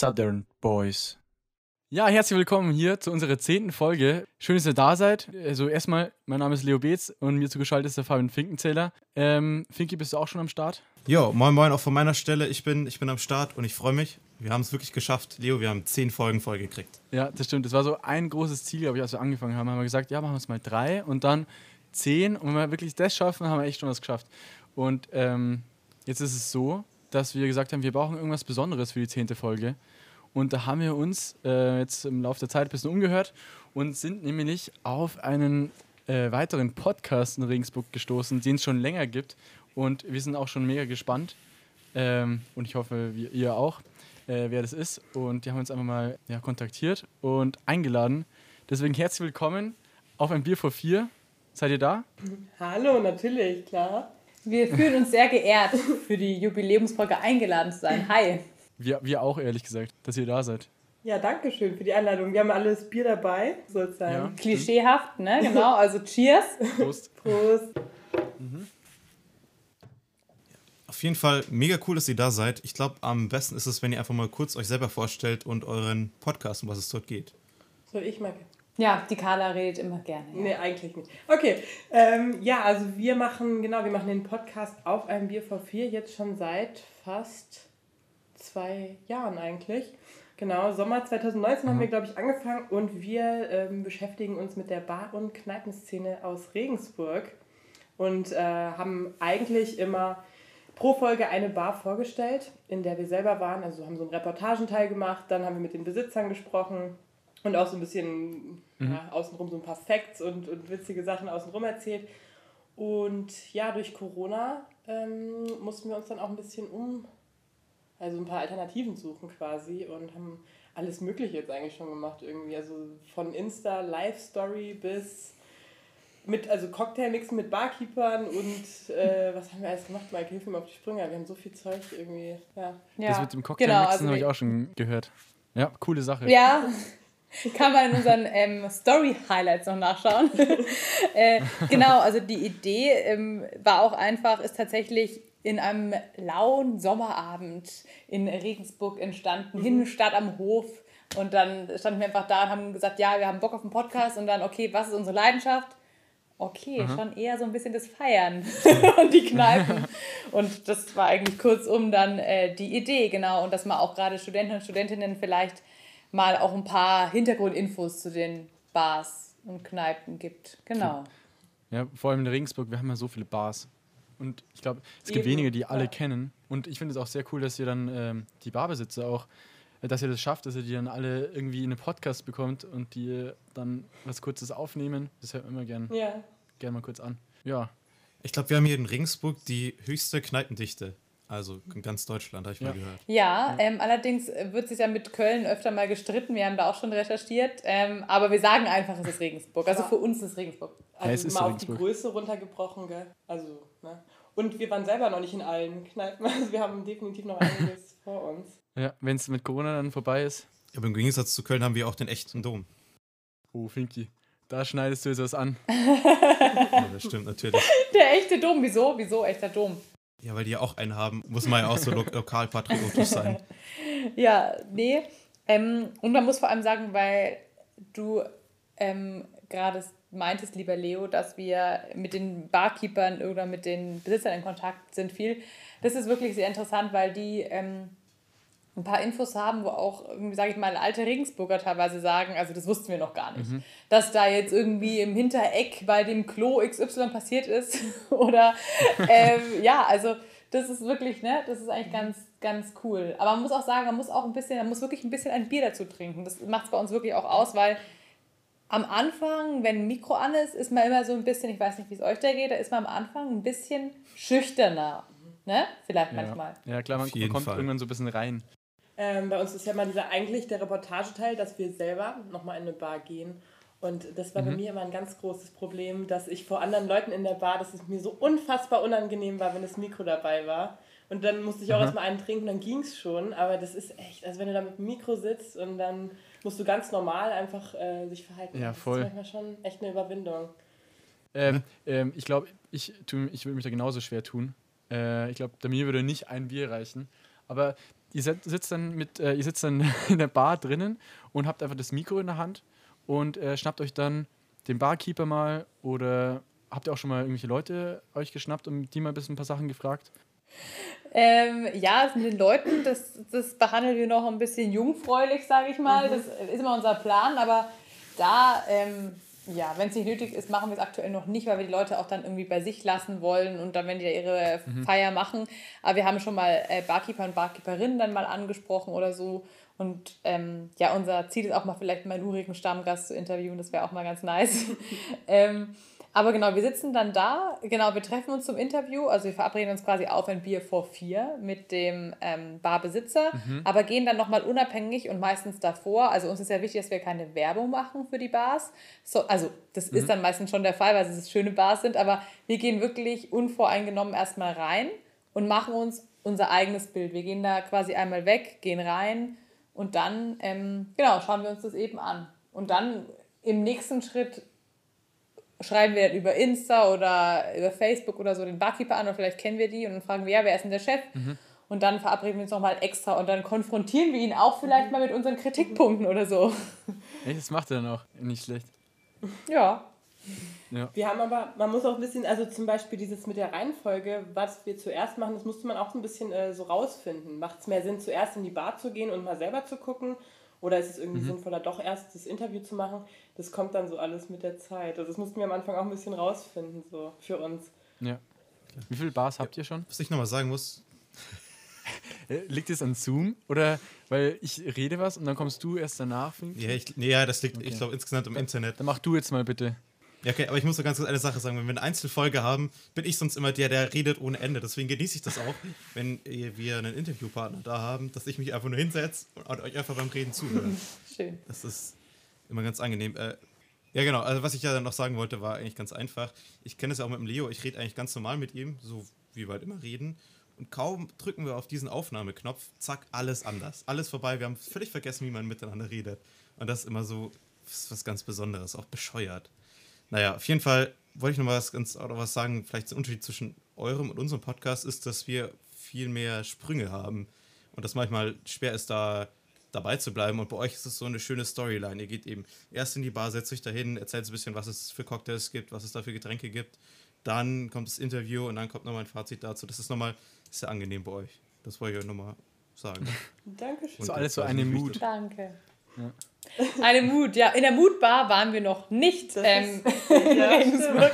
Southern Boys. Ja, herzlich willkommen hier zu unserer zehnten Folge. Schön, dass ihr da seid. Also erstmal, mein Name ist Leo Beetz und mir zugeschaltet ist der Fabian Finkenzähler. Ähm, Finki, bist du auch schon am Start? Jo, moin moin, auch von meiner Stelle. Ich bin, ich bin am Start und ich freue mich. Wir haben es wirklich geschafft. Leo, wir haben zehn Folgen vollgekriegt. Ja, das stimmt. Das war so ein großes Ziel, glaube ich, als wir angefangen haben. Haben wir gesagt, ja, machen wir es mal drei und dann zehn. Und wenn wir wirklich das schaffen, haben wir echt schon was geschafft. Und ähm, jetzt ist es so, dass wir gesagt haben, wir brauchen irgendwas Besonderes für die zehnte Folge. Und da haben wir uns äh, jetzt im Laufe der Zeit ein bisschen umgehört und sind nämlich auf einen äh, weiteren Podcast in Regensburg gestoßen, den es schon länger gibt. Und wir sind auch schon mega gespannt. Ähm, und ich hoffe, wir, ihr auch, äh, wer das ist. Und die haben uns einfach mal ja, kontaktiert und eingeladen. Deswegen herzlich willkommen auf ein Bier vor vier. Seid ihr da? Hallo, natürlich, klar. Wir fühlen uns sehr geehrt, für die Jubiläumsfolge eingeladen zu sein. Hi. Wir, wir auch, ehrlich gesagt, dass ihr da seid. Ja, danke schön für die Einladung. Wir haben alles Bier dabei, sein. Ja. Klischeehaft, ne? Genau, also Cheers. Prost. Prost. Auf jeden Fall mega cool, dass ihr da seid. Ich glaube, am besten ist es, wenn ihr einfach mal kurz euch selber vorstellt und euren Podcast, um was es dort geht. Soll ich mal? Ja, die Carla redet immer gerne. Ja. Nee, eigentlich nicht. Okay, ähm, ja, also wir machen, genau, wir machen den Podcast auf ein Bier vor vier jetzt schon seit fast zwei Jahren eigentlich. Genau, Sommer 2019 haben wir, glaube ich, angefangen und wir ähm, beschäftigen uns mit der Bar- und Kneipenszene aus Regensburg und äh, haben eigentlich immer pro Folge eine Bar vorgestellt, in der wir selber waren. Also haben so einen Reportagenteil gemacht, dann haben wir mit den Besitzern gesprochen und auch so ein bisschen ja, außenrum so ein paar Facts und, und witzige Sachen außenrum erzählt. Und ja, durch Corona ähm, mussten wir uns dann auch ein bisschen um, also ein paar Alternativen suchen quasi und haben alles Mögliche jetzt eigentlich schon gemacht irgendwie. Also von Insta, Live-Story bis mit, also Cocktailmixen mit Barkeepern und äh, was haben wir alles gemacht? Mike, hilf mir mal auf die Sprünge. Wir haben so viel Zeug irgendwie, ja. Ja, Das mit dem Cocktail genau, mixen also habe ich auch schon gehört. Ja, coole Sache. Ja, kann man in unseren ähm, Story-Highlights noch nachschauen. äh, genau, also die Idee ähm, war auch einfach, ist tatsächlich in einem lauen Sommerabend in Regensburg entstanden, hin statt am Hof. Und dann standen wir einfach da und haben gesagt, ja, wir haben Bock auf einen Podcast und dann, okay, was ist unsere Leidenschaft? Okay, schon eher so ein bisschen das Feiern und die Kneipen. Und das war eigentlich kurzum dann äh, die Idee, genau. Und dass man auch gerade Studenten und Studentinnen vielleicht mal auch ein paar Hintergrundinfos zu den Bars und Kneipen gibt. Genau. Ja, vor allem in Regensburg, wir haben ja so viele Bars. Und ich glaube, es gibt Eben, wenige, die alle ja. kennen. Und ich finde es auch sehr cool, dass ihr dann ähm, die Barbesitzer auch, äh, dass ihr das schafft, dass ihr die dann alle irgendwie in einen Podcast bekommt und die dann was Kurzes aufnehmen. Das hört man immer gern, Ja. gern mal kurz an. Ja, Ich glaube, wir haben hier in Regensburg die höchste Kneipendichte. Also in ganz Deutschland, habe ich Ja. mal gehört. Ja, ähm, allerdings wird sich ja mit Köln öfter mal gestritten. Wir haben da auch schon recherchiert. Ähm, aber wir sagen einfach, es ist Regensburg. Also Ja. für uns ist Regensburg. Also es ist mal auf Regensburg. die Größe runtergebrochen, gell? Also, ne? Und wir waren selber noch nicht in allen Kneipen. Also wir haben definitiv noch einiges vor uns. ja wenn es mit Corona dann vorbei ist. Aber im Gegensatz zu Köln haben wir auch den echten Dom. Oh, Finki, da schneidest du jetzt was an. Ja, das stimmt natürlich. Der echte Dom. Wieso? Wieso echter Dom? Ja, weil die ja auch einen haben, muss man ja auch so lo lokalpatriotisch sein. Ja, nee. Ähm, und man muss vor allem sagen, weil du ähm, gerade meintest, lieber Leo, dass wir mit den Barkeepern oder mit den Besitzern in Kontakt sind viel. Das ist wirklich sehr interessant, weil die ähm, ein paar Infos haben, wo auch, sage ich mal, alte Regensburger teilweise sagen, also das wussten wir noch gar nicht, dass da jetzt irgendwie im Hintereck bei dem Klo XY passiert ist oder ähm, ja, also das ist wirklich, ne, das ist eigentlich ganz, ganz cool. Aber man muss auch sagen, man muss auch ein bisschen, man muss wirklich ein bisschen ein Bier dazu trinken. Das macht es bei uns wirklich auch aus, weil am Anfang, wenn ein Mikro an ist, ist man immer so ein bisschen, ich weiß nicht, wie es euch da geht, da ist man am Anfang ein bisschen schüchterner. Ne? Vielleicht manchmal. Ja, ja klar, man, kommt Fall. irgendwann so ein bisschen rein. Ähm, bei uns ist ja mal dieser eigentlich der Reportageteil, dass wir selber nochmal in eine Bar gehen. Und das war bei mir immer ein ganz großes Problem, dass ich vor anderen Leuten in der Bar, dass es mir so unfassbar unangenehm war, wenn das Mikro dabei war. Und dann musste ich auch Aha. erstmal einen trinken, dann ging es schon. Aber das ist echt, also wenn du da mit dem Mikro sitzt und dann musst du ganz normal einfach äh, sich verhalten. Ja, Das voll. ist manchmal schon echt eine Überwindung. Ähm, ähm, ich glaube, ich, ich würde mich da genauso schwer tun. Äh, ich glaube, mir würde nicht ein Bier reichen. Aber ihr sitzt dann mit, äh, ihr sitzt dann in der Bar drinnen und habt einfach das Mikro in der Hand und äh, schnappt euch dann den Barkeeper mal oder habt ihr auch schon mal irgendwelche Leute euch geschnappt und die mal ein bisschen ein paar Sachen gefragt? Ähm, ja, es sind den Leuten, das, das behandeln wir noch ein bisschen jungfräulich, sage ich mal. Das ist immer unser Plan, aber da, ähm, ja, wenn es nicht nötig ist, machen wir es aktuell noch nicht, weil wir die Leute auch dann irgendwie bei sich lassen wollen und dann, wenn die da ihre Feier machen. Aber wir haben schon mal äh, Barkeeper und Barkeeperinnen dann mal angesprochen oder so. Und ähm, ja, unser Ziel ist auch mal vielleicht mal einen urigen Stammgast zu interviewen, das wäre auch mal ganz nice. ähm, aber genau, wir sitzen dann da, genau, wir treffen uns zum Interview, also wir verabreden uns quasi auf ein Bier vor vier mit dem ähm, Barbesitzer, aber gehen dann nochmal unabhängig und meistens davor, also uns ist ja wichtig, dass wir keine Werbung machen für die Bars, so, also das ist dann meistens schon der Fall, weil es schöne Bars sind, aber wir gehen wirklich unvoreingenommen erstmal rein und machen uns unser eigenes Bild. Wir gehen da quasi einmal weg, gehen rein und dann, ähm, genau, schauen wir uns das eben an. Und dann im nächsten Schritt schreiben wir dann über Insta oder über Facebook oder so den Barkeeper an oder vielleicht kennen wir die und dann fragen wir, ja, wer ist denn der Chef? Und dann verabreden wir uns nochmal extra und dann konfrontieren wir ihn auch vielleicht mal mit unseren Kritikpunkten oder so. Ey, das macht er dann auch nicht schlecht. Ja. Wir haben aber, man muss auch ein bisschen, also zum Beispiel dieses mit der Reihenfolge, was wir zuerst machen, das musste man auch so ein bisschen äh, so rausfinden. Macht es mehr Sinn, zuerst in die Bar zu gehen und mal selber zu gucken? Oder ist es irgendwie sinnvoller, doch erst das Interview zu machen? Das kommt dann so alles mit der Zeit. Also das mussten wir am Anfang auch ein bisschen rausfinden, so für uns. Ja. Wie viele Bars habt ihr schon? Was ich nochmal sagen muss, Liegt es an Zoom? Oder weil ich rede was und dann kommst du erst danach? Ja, ich, nee, ja das liegt, Okay. ich glaube, insgesamt im Internet. Dann mach du jetzt mal bitte. Ja, okay, aber ich muss noch ganz kurz eine Sache sagen. Wenn wir eine Einzelfolge haben, bin ich sonst immer der, der redet ohne Ende. Deswegen genieße ich das auch, wenn wir einen Interviewpartner da haben, dass ich mich einfach nur hinsetze und euch einfach beim Reden zuhöre. Schön. Das ist immer ganz angenehm. Äh, ja, genau. Also, was ich ja dann noch sagen wollte, war eigentlich ganz einfach. Ich kenne es ja auch mit dem Leo. Ich rede eigentlich ganz normal mit ihm, so wie wir halt immer reden. Und kaum drücken wir auf diesen Aufnahmeknopf, zack, alles anders. Alles vorbei. Wir haben völlig vergessen, wie man miteinander redet. Und das ist immer so was ganz Besonderes, auch bescheuert. Naja, auf jeden Fall wollte ich noch mal was ganz oder was sagen. Vielleicht der Unterschied zwischen eurem und unserem Podcast ist, dass wir viel mehr Sprünge haben und dass manchmal schwer ist, da dabei zu bleiben. Und bei euch ist es so eine schöne Storyline. Ihr geht eben erst in die Bar, setzt euch dahin, erzählt ein bisschen, was es für Cocktails gibt, was es da für Getränke gibt. Dann kommt das Interview und dann kommt nochmal ein Fazit dazu. Das ist nochmal sehr angenehm bei euch. Das wollte ich euch nochmal sagen. Dankeschön. Und So alles so das eine Mut. wichtig. Danke. Eine Mut, ja. In der Mutbar waren wir noch nicht. Das Ähm, ist- in Ja, Regensburg.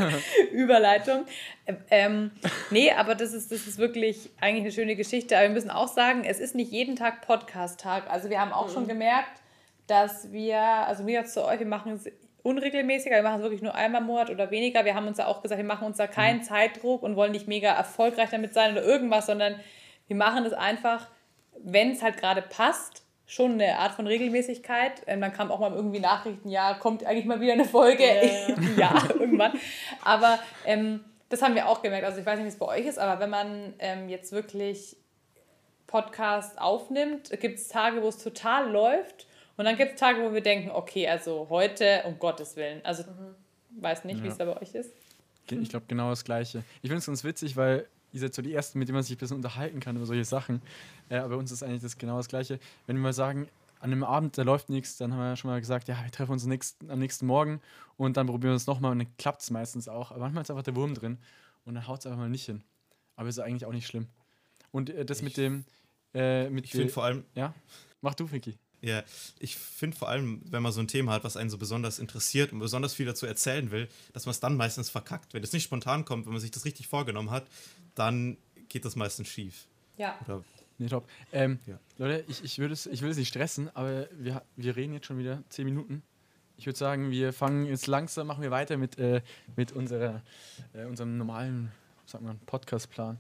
Überleitung. Ähm, Ähm, nee, aber das ist, das ist wirklich eigentlich eine schöne Geschichte. Aber wir müssen auch sagen, es ist nicht jeden Tag Podcast-Tag. Also wir haben auch schon gemerkt, dass wir, also wir zu euch, wir machen es unregelmäßiger, wir machen es wirklich nur einmal im Monat oder weniger. Wir haben uns ja auch gesagt, wir machen uns da keinen Zeitdruck und wollen nicht mega erfolgreich damit sein oder irgendwas, sondern wir machen es einfach, wenn es halt gerade passt, schon eine Art von Regelmäßigkeit. Ähm, dann kam auch mal irgendwie Nachrichten, ja, kommt eigentlich mal wieder eine Folge. Ja, Ja, irgendwann. Aber ähm, das haben wir auch gemerkt. Also ich weiß nicht, wie es bei euch ist, aber wenn man ähm, jetzt wirklich Podcast aufnimmt, gibt es Tage, wo es total läuft. Und dann gibt es Tage, wo wir denken, okay, also heute, um Gottes Willen. Also weiß nicht, wie es da bei euch ist. Ich glaube genau das Gleiche. Ich finde es ganz witzig, weil ihr seid so die Ersten, mit denen man sich ein bisschen unterhalten kann über solche Sachen. Äh, aber bei uns ist eigentlich das genau das Gleiche. Wenn wir mal sagen, an einem Abend, da läuft nichts, dann haben wir ja schon mal gesagt, ja, wir treffen uns nächsten, am nächsten Morgen und dann probieren wir es nochmal und dann klappt es meistens auch. Aber manchmal ist einfach der Wurm drin und dann haut es einfach mal nicht hin. Aber ist eigentlich auch nicht schlimm. Und äh, das mit Ich- dem. Äh, mit Ich finde de- vor allem, Ja? Mach du, Vicky. Ja, ich finde vor allem, wenn man so ein Thema hat, was einen so besonders interessiert und besonders viel dazu erzählen will, dass man es dann meistens verkackt. Wenn es nicht spontan kommt, wenn man sich das richtig vorgenommen hat, dann geht das meistens schief. Ja. Oder Nee, top. Ähm, Ja. Leute, ich, ich, würde es, ich will es nicht stressen, aber wir, wir reden jetzt schon wieder zehn Minuten. Ich würde sagen, wir fangen jetzt langsam, machen wir weiter mit, äh, mit unserer, äh, unserem normalen, sag mal, Podcast-Plan.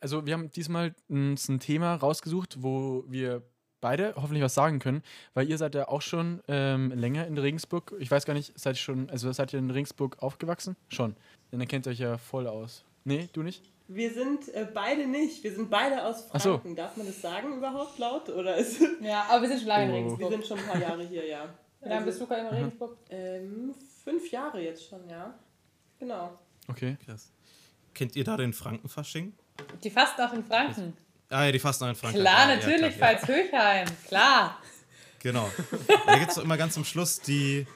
Also wir haben diesmal uns ein Thema rausgesucht, wo wir beide hoffentlich was sagen können, weil ihr seid ja auch schon ähm, länger in Regensburg. Ich weiß gar nicht, seid ihr schon, also seid ihr in Regensburg aufgewachsen? Schon. Dann kennt ihr euch ja voll aus. Nee, du nicht? Wir sind äh, beide nicht. Wir sind beide aus Ach so. Franken. Darf man das sagen überhaupt laut? Oder ist Ja, aber wir sind schon lange in Oh. wir Regensburg. sind schon ein paar Jahre hier, ja. Wie lange bist du gerade in Regensburg? Ähm, fünf Jahre jetzt schon, ja. Genau. Okay. krass. Kennt ihr da den Frankenfasching? Die Fastnacht in Franken. Ah ja, die Fastnacht in Frankreich. Klar, ja, natürlich, ja, Pfalz-Höchheim. Klar. Genau. Da gibt es immer ganz zum Schluss die.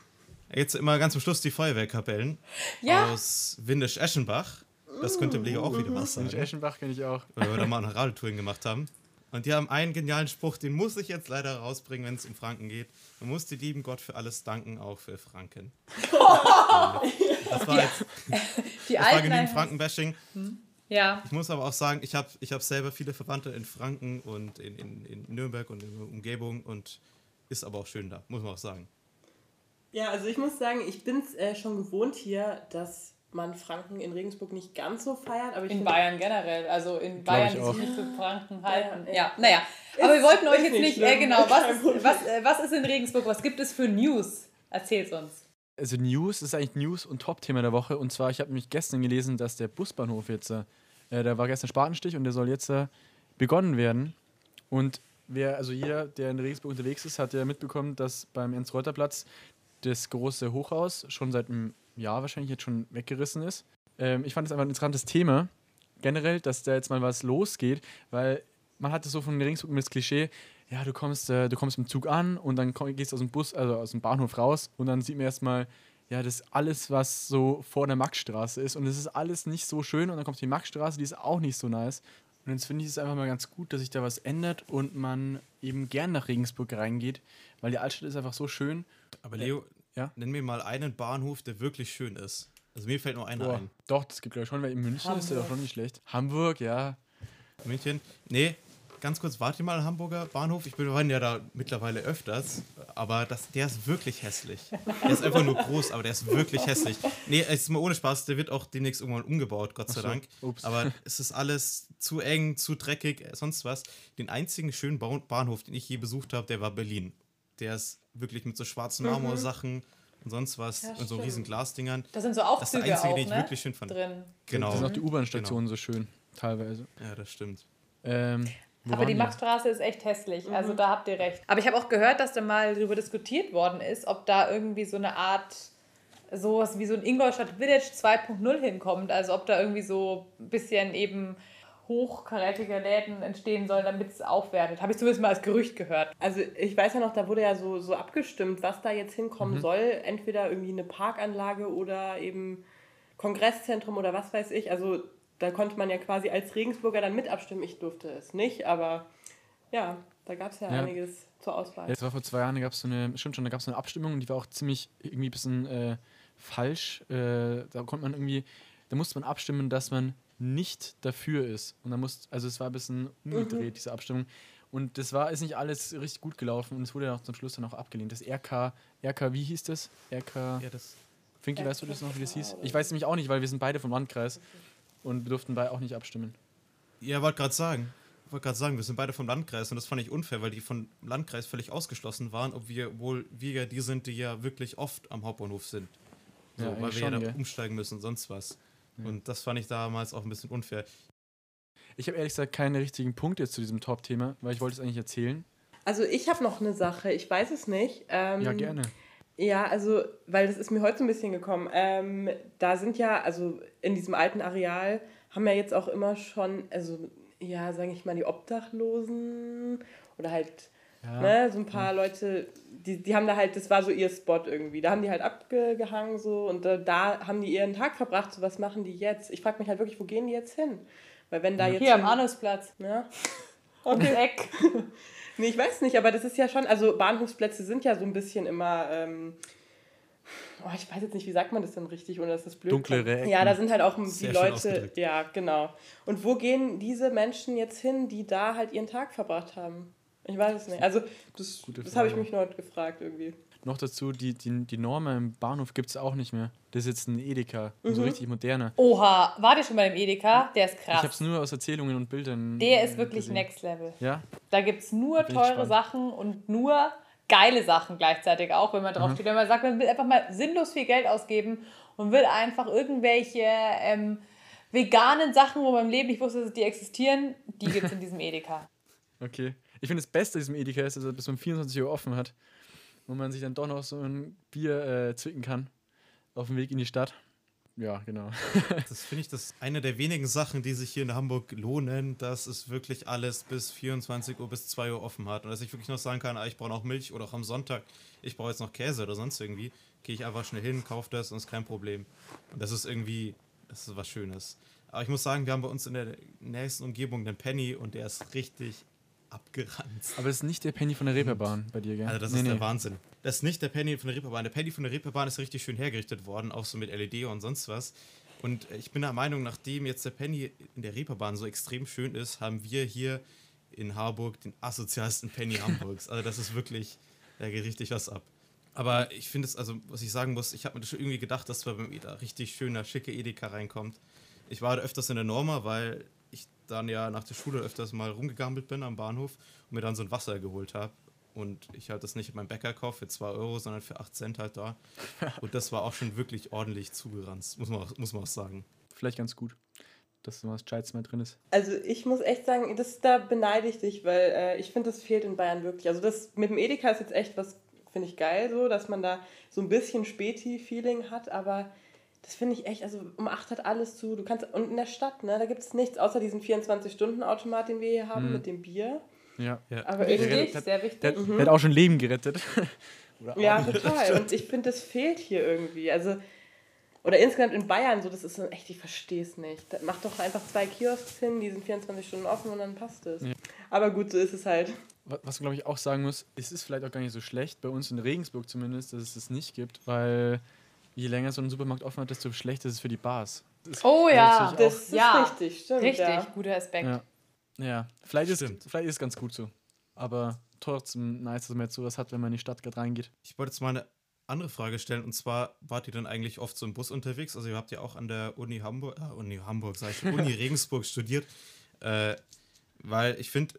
Jetzt immer ganz zum Schluss die Feuerwehrkapellen Ja. aus Windisch-Eschenbach. Das könnte Leo auch wieder was Mensch, sagen. Eschenbach kenne ich auch. Weil wir da mal eine Radtouring gemacht haben. Und die haben einen genialen Spruch, den muss ich jetzt leider rausbringen, wenn es um Franken geht. Man muss die lieben Gott für alles danken, auch für Franken. das war, jetzt, Die das war genügend Frankenbashing. Ja. Ich muss aber auch sagen, ich habe ich hab selber viele Verwandte in Franken und in, in, in Nürnberg und in der Umgebung und ist aber auch schön da, muss man auch sagen. Ja, also ich muss sagen, ich bin es äh, schon gewohnt hier, dass man Franken in Regensburg nicht ganz so feiert. Aber ich In Bayern generell. Also in Bayern, sich nicht für Franken halten. Ja, Ja, ja. naja. Aber wir wollten euch ist jetzt nicht nicht, äh, genau, was ist, was, äh, was ist in Regensburg? Was gibt es für News? Erzähl's uns. Also News ist eigentlich News und Top-Thema der Woche. Und zwar, ich habe nämlich gestern gelesen, dass der Busbahnhof jetzt, äh, da war gestern Spatenstich und der soll jetzt äh, begonnen werden. Und wer, also jeder, der in Regensburg unterwegs ist, hat ja mitbekommen, dass beim Ernst-Reuter-Platz das große Hochhaus schon seit einem Jahr wahrscheinlich jetzt schon weggerissen ist. Ähm, ich fand es einfach ein interessantes Thema, generell, dass da jetzt mal was losgeht, weil man hatte so von Regensburg das Klischee, ja, du kommst, äh, du kommst im Zug an und dann komm, gehst du aus dem Bus, also aus dem Bahnhof raus und dann sieht man erstmal, ja, das alles, was so vor der Maxstraße ist und es ist alles nicht so schön und dann kommt die Maxstraße, die ist auch nicht so nice. Und jetzt finde ich es einfach mal ganz gut, dass sich da was ändert und man eben gern nach Regensburg reingeht, weil die Altstadt ist einfach so schön. Aber Leo, Ja? nenn mir mal einen Bahnhof, der wirklich schön ist. Also mir fällt nur einer Boah, ein. doch, das gibt glaube ich schon, weil in München ist der doch schon nicht schlecht. Hamburg, ja. München? Nee, ganz kurz, wart ihr mal am Hamburger Bahnhof? Ich bin ja da mittlerweile öfters, aber das, der ist wirklich hässlich. Der ist einfach nur groß, aber der ist wirklich hässlich. Nee, es ist mal ohne Spaß, der wird auch demnächst irgendwann umgebaut, Gott sei so, Dank. ups. Aber es ist alles zu eng, zu dreckig, sonst was. Den einzigen schönen Bahnhof, den ich je besucht habe, der war Berlin. Der ist wirklich mit so schwarzen Marmorsachen und sonst was Ja, und so riesen Glasdingern. Da sind so Das ist der Aufzüge einzige, auch, den ich ne? wirklich schön fand. drin. Genau. Da sind auch die U-Bahn-Stationen so schön, teilweise. Ja, das stimmt. Ähm, wo Aber die wir? Maxstraße ist echt hässlich. Also da habt ihr recht. Aber ich habe auch gehört, dass da mal darüber diskutiert worden ist, ob da irgendwie so eine Art sowas wie so ein Ingolstadt Village 2.0 hinkommt. Also ob da irgendwie so ein bisschen eben hochkarätige Läden entstehen sollen, damit es aufwertet. Habe ich zumindest mal als Gerücht gehört. Also ich weiß ja noch, da wurde ja so, so abgestimmt, was da jetzt hinkommen soll. Entweder irgendwie eine Parkanlage oder eben Kongresszentrum oder was weiß ich. Also da konnte man ja quasi als Regensburger dann mit abstimmen. Ich durfte es nicht, aber ja, da gab es ja, Ja. einiges zur Auswahl. Jetzt war vor zwei Jahren, da gab es so eine, stimmt schon, da gab es so eine Abstimmung und die war auch ziemlich irgendwie ein bisschen äh, falsch. Äh, da konnte man irgendwie, da musste man abstimmen, dass man nicht dafür ist. Und da musste, also es war ein bisschen umgedreht, diese Abstimmung. Und das war, ist nicht alles richtig gut gelaufen und es wurde ja auch zum Schluss dann auch abgelehnt. Das RK, RK, wie hieß das? RK, Ja, das. Finkel, weißt du das noch, wie das hieß? Ich weiß nämlich auch nicht, weil wir sind beide vom Landkreis und wir durften beide auch nicht abstimmen. Ja, wollte gerade sagen. wollte gerade sagen, wir sind beide vom Landkreis und das fand ich unfair, weil die vom Landkreis völlig ausgeschlossen waren, obwohl wir ja die sind, die ja wirklich oft am Hauptbahnhof sind. So, Ja, weil wir ja schon, da gell? umsteigen müssen und sonst was. Und das fand ich damals auch ein bisschen unfair. Ich habe ehrlich gesagt keine richtigen Punkte jetzt zu diesem Top-Thema, weil ich wollte es eigentlich erzählen. Also ich habe noch eine Sache, ich weiß es nicht. Ähm, Ja, gerne. Ja, also, weil das ist mir heute so ein bisschen gekommen. Ähm, da sind ja, also in diesem alten Areal haben ja jetzt auch immer schon, also ja, sage ich mal, die Obdachlosen oder halt, Ja. ne, so ein paar Leute, die, die haben da halt, das war so ihr Spot irgendwie. Da haben die halt abgehangen so und da, da haben die ihren Tag verbracht. So, was machen die jetzt? Ich frage mich halt wirklich, wo gehen die jetzt hin? Weil wenn da jetzt. Hier am Arnusplatz. Ja. Und das Eck. Nee, ich weiß nicht, aber das ist ja schon, also Bahnhofsplätze sind ja so ein bisschen immer, ähm, oh, ich weiß jetzt nicht, wie sagt man das denn richtig, ohne dass das blöd Dunklere kommt. Ecken. Ja, da sind halt auch die Leute, ja, genau. Und wo gehen diese Menschen jetzt hin, die da halt ihren Tag verbracht haben? Ich weiß es nicht. Also, das, das habe ich mich heute gefragt irgendwie. Noch dazu, die, die, die Norma im Bahnhof gibt es auch nicht mehr. Das ist jetzt ein Edeka, Mhm. so richtig moderner. Oha, wart ihr schon bei dem Edeka? Der ist Ich habe es krass. nur aus Erzählungen und Bildern. Der ist wirklich gesehen. next level. Ja, Da gibt es nur teure. Sachen und nur geile Sachen gleichzeitig auch, wenn man Mhm. drauf steht. Wenn man sagt, man will einfach mal sinnlos viel Geld ausgeben und will einfach irgendwelche ähm, veganen Sachen, wo man im Leben nicht wusste, dass die existieren, die gibt es in diesem Edeka. okay. Ich finde, das Beste an diesem Edeka ist, dass er bis um 24 Uhr offen hat. Wo man sich dann doch noch so ein Bier äh, zwicken kann. Auf dem Weg in die Stadt. ja, genau. Das finde ich das eine der wenigen Sachen, die sich hier in Hamburg lohnen, dass es wirklich alles bis 24 Uhr bis 2 Uhr offen hat. Und dass ich wirklich noch sagen kann, ah, ich brauche noch Milch oder auch am Sonntag, ich brauche jetzt noch Käse oder sonst irgendwie, gehe ich einfach schnell hin, kaufe das und ist kein Problem. Und das ist irgendwie, das ist was Schönes. Aber ich muss sagen, wir haben bei uns in der nächsten Umgebung den Penny und der ist richtig abgeranzt. Aber es ist nicht der Penny von der Reeperbahn bei dir, gell? Also das ist der Wahnsinn. Das ist nicht der Penny von der Reeperbahn. Der Penny von der Reeperbahn ist richtig schön hergerichtet worden, auch so mit LED und sonst was. Und ich bin der Meinung, nachdem jetzt der Penny in der Reeperbahn so extrem schön ist, haben wir hier in Harburg den asozialsten Penny Hamburgs. Also das ist wirklich, da geht richtig was ab. Aber ich finde es, also was ich sagen muss, ich habe mir das schon irgendwie gedacht, dass da beim Eda richtig schöner, schicke Edeka reinkommt. Ich war da öfters in der Norma, weil dann ja nach der Schule öfters mal rumgegammelt bin am Bahnhof und mir dann so ein Wasser geholt habe. Und ich halt das nicht in meinem Bäcker kaufe für 2 Euro, sondern für 8 Cent halt da. Und das war auch schon wirklich ordentlich zugeranzt, muss man auch, muss man auch sagen. Vielleicht ganz gut, dass so was Scheiß mehr drin ist. Also ich muss echt sagen, das, da beneide ich dich, weil äh, ich finde, das fehlt in Bayern wirklich. Also das mit dem Edeka ist jetzt echt was, finde ich geil so, dass man da so ein bisschen Späti-Feeling hat, aber das finde ich echt, also um 8 hat alles zu. Du kannst, und in der Stadt, ne, da gibt es nichts außer diesen 24-Stunden-Automat, den wir hier haben Mhm. mit dem Bier. Ja. Ja. Aber irgendwie, sehr wichtig. Der, der hat auch schon Leben gerettet. Oder ja, total. Und ich finde, das fehlt hier irgendwie. Also, oder insgesamt in Bayern so, das ist so echt, ich verstehe es nicht. Da- Mach doch einfach zwei Kiosks hin, die sind 24 Stunden offen und dann passt es. Ja. Aber gut, so ist es halt. Was was glaube ich auch sagen muss, es ist vielleicht auch gar nicht so schlecht, bei uns in Regensburg zumindest, dass es das nicht gibt, weil je länger so ein Supermarkt offen hat, desto schlechter ist es für die Bars. Das Oh ja, Das ist Ja. richtig, stimmt. richtig, Ja. guter Aspekt. Ja. Ja, vielleicht ist, vielleicht ist es ganz gut so. Aber trotzdem nice, dass man jetzt sowas hat, wenn man in die Stadt gerade reingeht. Ich wollte jetzt mal eine andere Frage stellen und zwar, wart ihr dann eigentlich oft so im Bus unterwegs? Also ihr habt ja auch an der Uni Hamburg, äh, Uni Hamburg, sag ich Uni Regensburg studiert, äh, weil ich finde,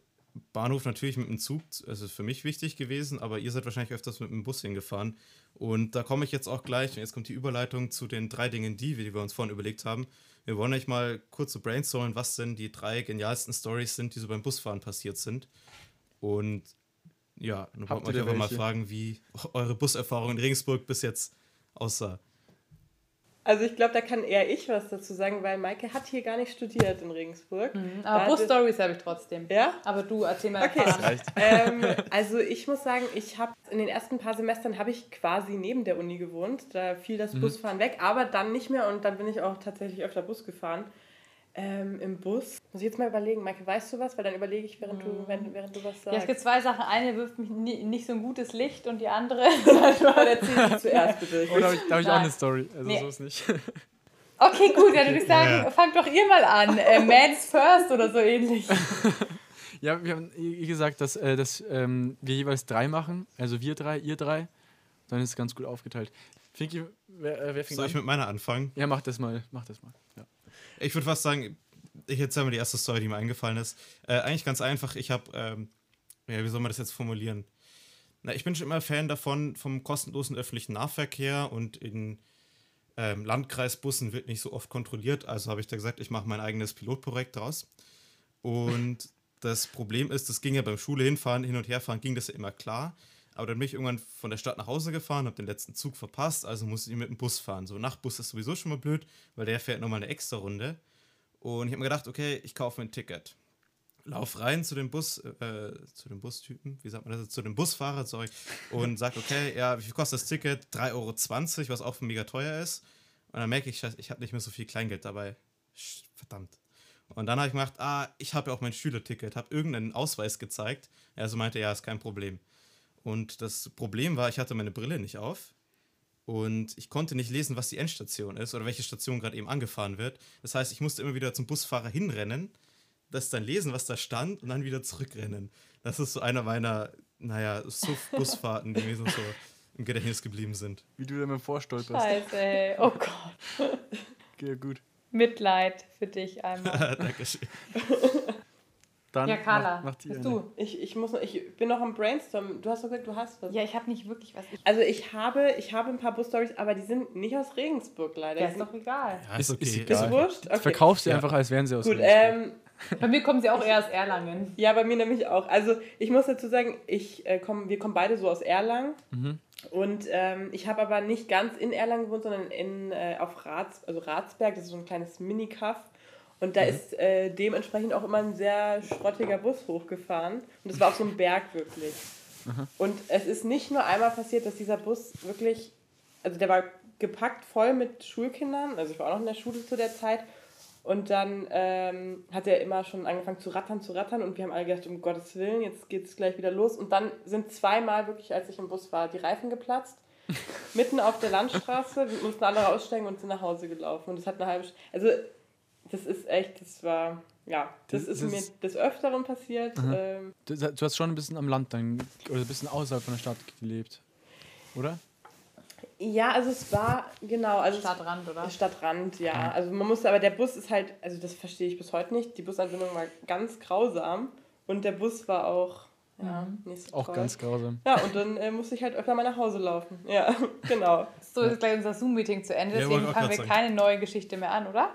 Bahnhof natürlich mit dem Zug, also ist für mich wichtig gewesen, aber ihr seid wahrscheinlich öfters mit dem Bus hingefahren und da komme ich jetzt auch gleich, und jetzt kommt die Überleitung zu den drei Dingen, die, wir- die wir uns vorhin überlegt haben. Wir wollen euch mal kurz so brainstormen, was denn die drei genialsten Stories sind, die so beim Busfahren passiert sind. Und ja, dann euch da einfach mal fragen, wie eure Buserfahrung in Regensburg bis jetzt aussah. Also ich glaube, da kann eher ich was dazu sagen, weil Maike hat hier gar nicht studiert in Regensburg. Mhm, Aber Bus-Stories habe ich trotzdem. Ja? Aber du erzähl mal Okay. ähm, also ich muss sagen, ich habe in den ersten paar Semestern habe ich quasi neben der Uni gewohnt. Da fiel das Mhm. Busfahren weg, aber dann nicht mehr und dann bin ich auch tatsächlich öfter Bus gefahren. Ähm, Im Bus. Muss ich jetzt mal überlegen, Maike, weißt du was? Weil dann überlege ich, während du, während, während du was Ja, es sagst. gibt zwei Sachen. Eine wirft mich ni- nicht so ein gutes Licht und die andere. Erzähl zuerst bitte. Ich Oder habe ich, da hab ich auch eine Story? Also Nee. so ist nicht. Okay, gut, dann würde ich sagen, Ja. fangt doch ihr mal an. Äh, Mads first oder so ähnlich. ja, wir haben gesagt, dass, äh, dass ähm, wir jeweils drei machen. Also wir drei, ihr drei. Dann ist es ganz gut aufgeteilt. Finki, wer, äh, wer fängt Soll ich an? mit meiner anfangen? Ja, mach das mal. Mach das mal. Ich würde fast sagen, ich erzähle mal die erste Story, die mir eingefallen ist. Äh, eigentlich ganz einfach. Ich habe, ähm, ja, wie soll man das jetzt formulieren? Na, ich bin schon immer Fan davon, vom kostenlosen öffentlichen Nahverkehr und in ähm, Landkreisbussen wird nicht so oft kontrolliert. Also habe ich da gesagt, ich mache mein eigenes Pilotprojekt draus. Und das Problem ist, das ging ja beim Schule hinfahren, hin und herfahren, ging das ja immer klar. Aber dann bin ich irgendwann von der Stadt nach Hause gefahren, habe den letzten Zug verpasst, also musste ich mit dem Bus fahren. So Nachtbus ist sowieso schon mal blöd, weil der fährt nochmal eine extra Runde. Und ich habe mir gedacht, okay, ich kaufe mir ein Ticket. Lauf rein zu dem Bus, äh, zu dem Bustypen, wie sagt man das, zu dem Busfahrer, sorry, und sag, okay, ja, wie viel kostet das Ticket? 3,20 Euro, was auch mega teuer ist. Und dann merke ich, ich habe nicht mehr so viel Kleingeld dabei. Verdammt. Und dann habe ich gemacht, ah, ich habe ja auch mein Schülerticket, habe irgendeinen Ausweis gezeigt. Er also meinte, ja, ist kein Problem. Und das Problem war, ich hatte meine Brille nicht auf und ich konnte nicht lesen, was die Endstation ist oder welche Station gerade eben angefahren wird. Das heißt, ich musste immer wieder zum Busfahrer hinrennen, das dann lesen, was da stand und dann wieder zurückrennen. Das ist so einer meiner, naja, Suff-Busfahrten, die mir so im Gedächtnis geblieben sind. Wie du da mal vorstolperst. Scheiße, ey. Oh Gott. Ja, gut. Mitleid für dich einmal. Dankeschön. Dann Ja, Carla, Macht, macht bist eine. du? Ich, ich, muss, noch- ich bin noch am Brainstorm. Du hast doch gesagt, du hast was. Ja, ich habe nicht wirklich was. Ich, Also ich habe, ich habe ein paar Bus-Stories, aber die sind nicht aus Regensburg leider. ja, ist doch egal. Ja, Ist- ist okay. ist ist egal. wurscht? Okay. Verkauf sie Ja. einfach, als wären sie aus Gut, Regensburg. ähm, Bei mir kommen sie auch eher aus Erlangen. ja, bei mir nämlich auch. Also ich muss dazu sagen, ich, äh, komm, wir kommen beide so aus Erlangen. Mhm. Und ähm, ich habe aber nicht ganz in Erlangen gewohnt, sondern in, äh, auf Rats, also Ratsberg, das ist so ein kleines Mini-Kaff. Und da ist äh, dementsprechend auch immer ein sehr schrottiger Bus hochgefahren. Und das war auf so einem Berg wirklich. Und es ist nicht nur einmal passiert, dass dieser Bus wirklich, also der war gepackt voll mit Schulkindern, also ich war auch noch in der Schule zu der Zeit. Und dann ähm, hat er immer schon angefangen zu rattern, zu rattern. Und wir haben alle gedacht, um Gottes Willen, jetzt geht es gleich wieder los. Und dann sind zweimal wirklich, als ich im Bus war, die Reifen geplatzt. Mitten auf der Landstraße. Wir mussten alle raussteigen und sind nach Hause gelaufen. Und das hat eine halbe Stunde. Also, das ist echt, das war, ja, das, Das- ist das- mir des Öfteren passiert. Ähm, Du, du hast schon ein bisschen am Land dann, oder ein bisschen außerhalb von der Stadt gelebt. Oder? ja, also es war, genau, also Stadtrand, oder? Stadtrand, ja. Also man musste, aber der Bus ist halt, also das verstehe ich bis heute nicht. Die Busanbindung war ganz grausam und der Bus war auch, ja, nicht so Auch toll. ganz grausam. Ja, und dann äh, musste ich halt öfter mal nach Hause laufen. Ja, genau. So ist gleich unser Zoom-Meeting zu Ende, Ja, deswegen auch fangen wir sagen. keine neue Geschichte mehr an, oder?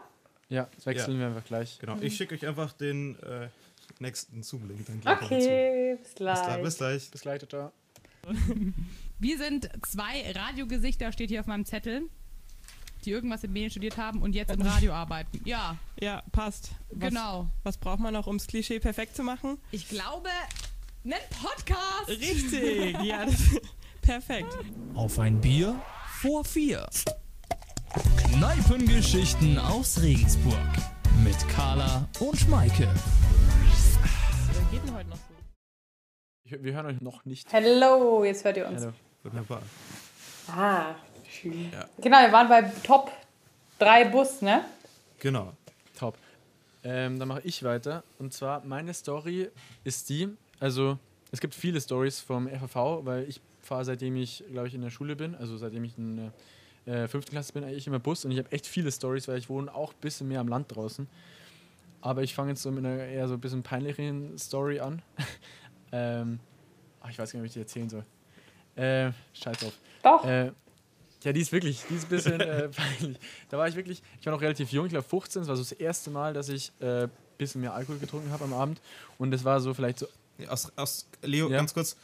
Ja, das wechseln wir einfach gleich. Genau. Ich schicke euch einfach den äh, nächsten Zoom-Link gleich. Okay, bis gleich. Bis klar, bis gleich. Bis gleich, ciao. Wir sind zwei Radiogesichter, steht hier auf meinem Zettel, die irgendwas in Medien studiert haben und jetzt im Radio arbeiten. Ja, Ja, passt. Was, genau. Was braucht man noch, um das Klischee perfekt zu machen? Ich glaube, einen Podcast. Richtig, ja, das, perfekt. Auf ein Bier vor vier. Kneipengeschichten aus Regensburg. Mit Carla und Maike. Wer geht denn heute noch so? Ich, wir hören euch noch nicht. Hello, jetzt hört ihr uns. Hallo. Wunderbar. Ah, schön. Genau, wir waren bei Top 3 Bus, ne? Genau. Top. Ähm, dann mache ich weiter. Und zwar, meine Story ist die, also es gibt viele Stories vom FAV, weil ich fahre seitdem ich, glaube ich, in der Schule bin, also seitdem ich in der äh, fünften Klasse bin, eigentlich immer Bus und ich habe echt viele Stories, weil ich wohne auch ein bisschen mehr am Land draußen. Aber ich fange jetzt so mit einer eher so ein bisschen peinlicheren Story an. ähm, ach, ich weiß gar nicht, ob ich die erzählen soll. Äh, scheiß drauf. Doch. Äh, ja, die ist wirklich, die ist ein bisschen äh, peinlich. Da war ich wirklich, ich war noch relativ jung, ich glaube 15, das war so das erste Mal, dass ich ein äh, bisschen mehr Alkohol getrunken habe am Abend. Und das war so vielleicht so, Ja, Aus, aus, Leo, Ja. ganz kurz.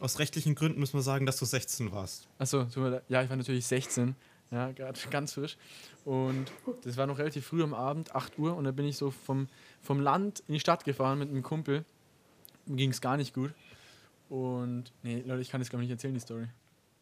Aus rechtlichen Gründen müssen wir sagen, dass du 16 warst. achso, ja, ich war natürlich 16, ja, gerade ganz frisch. Und das war noch relativ früh am Abend, 8 Uhr, und da bin ich so vom, vom Land in die Stadt gefahren mit einem Kumpel. Mir ging es gar nicht gut. Und, nee, Leute, ich kann das glaube ich nicht erzählen, die Story.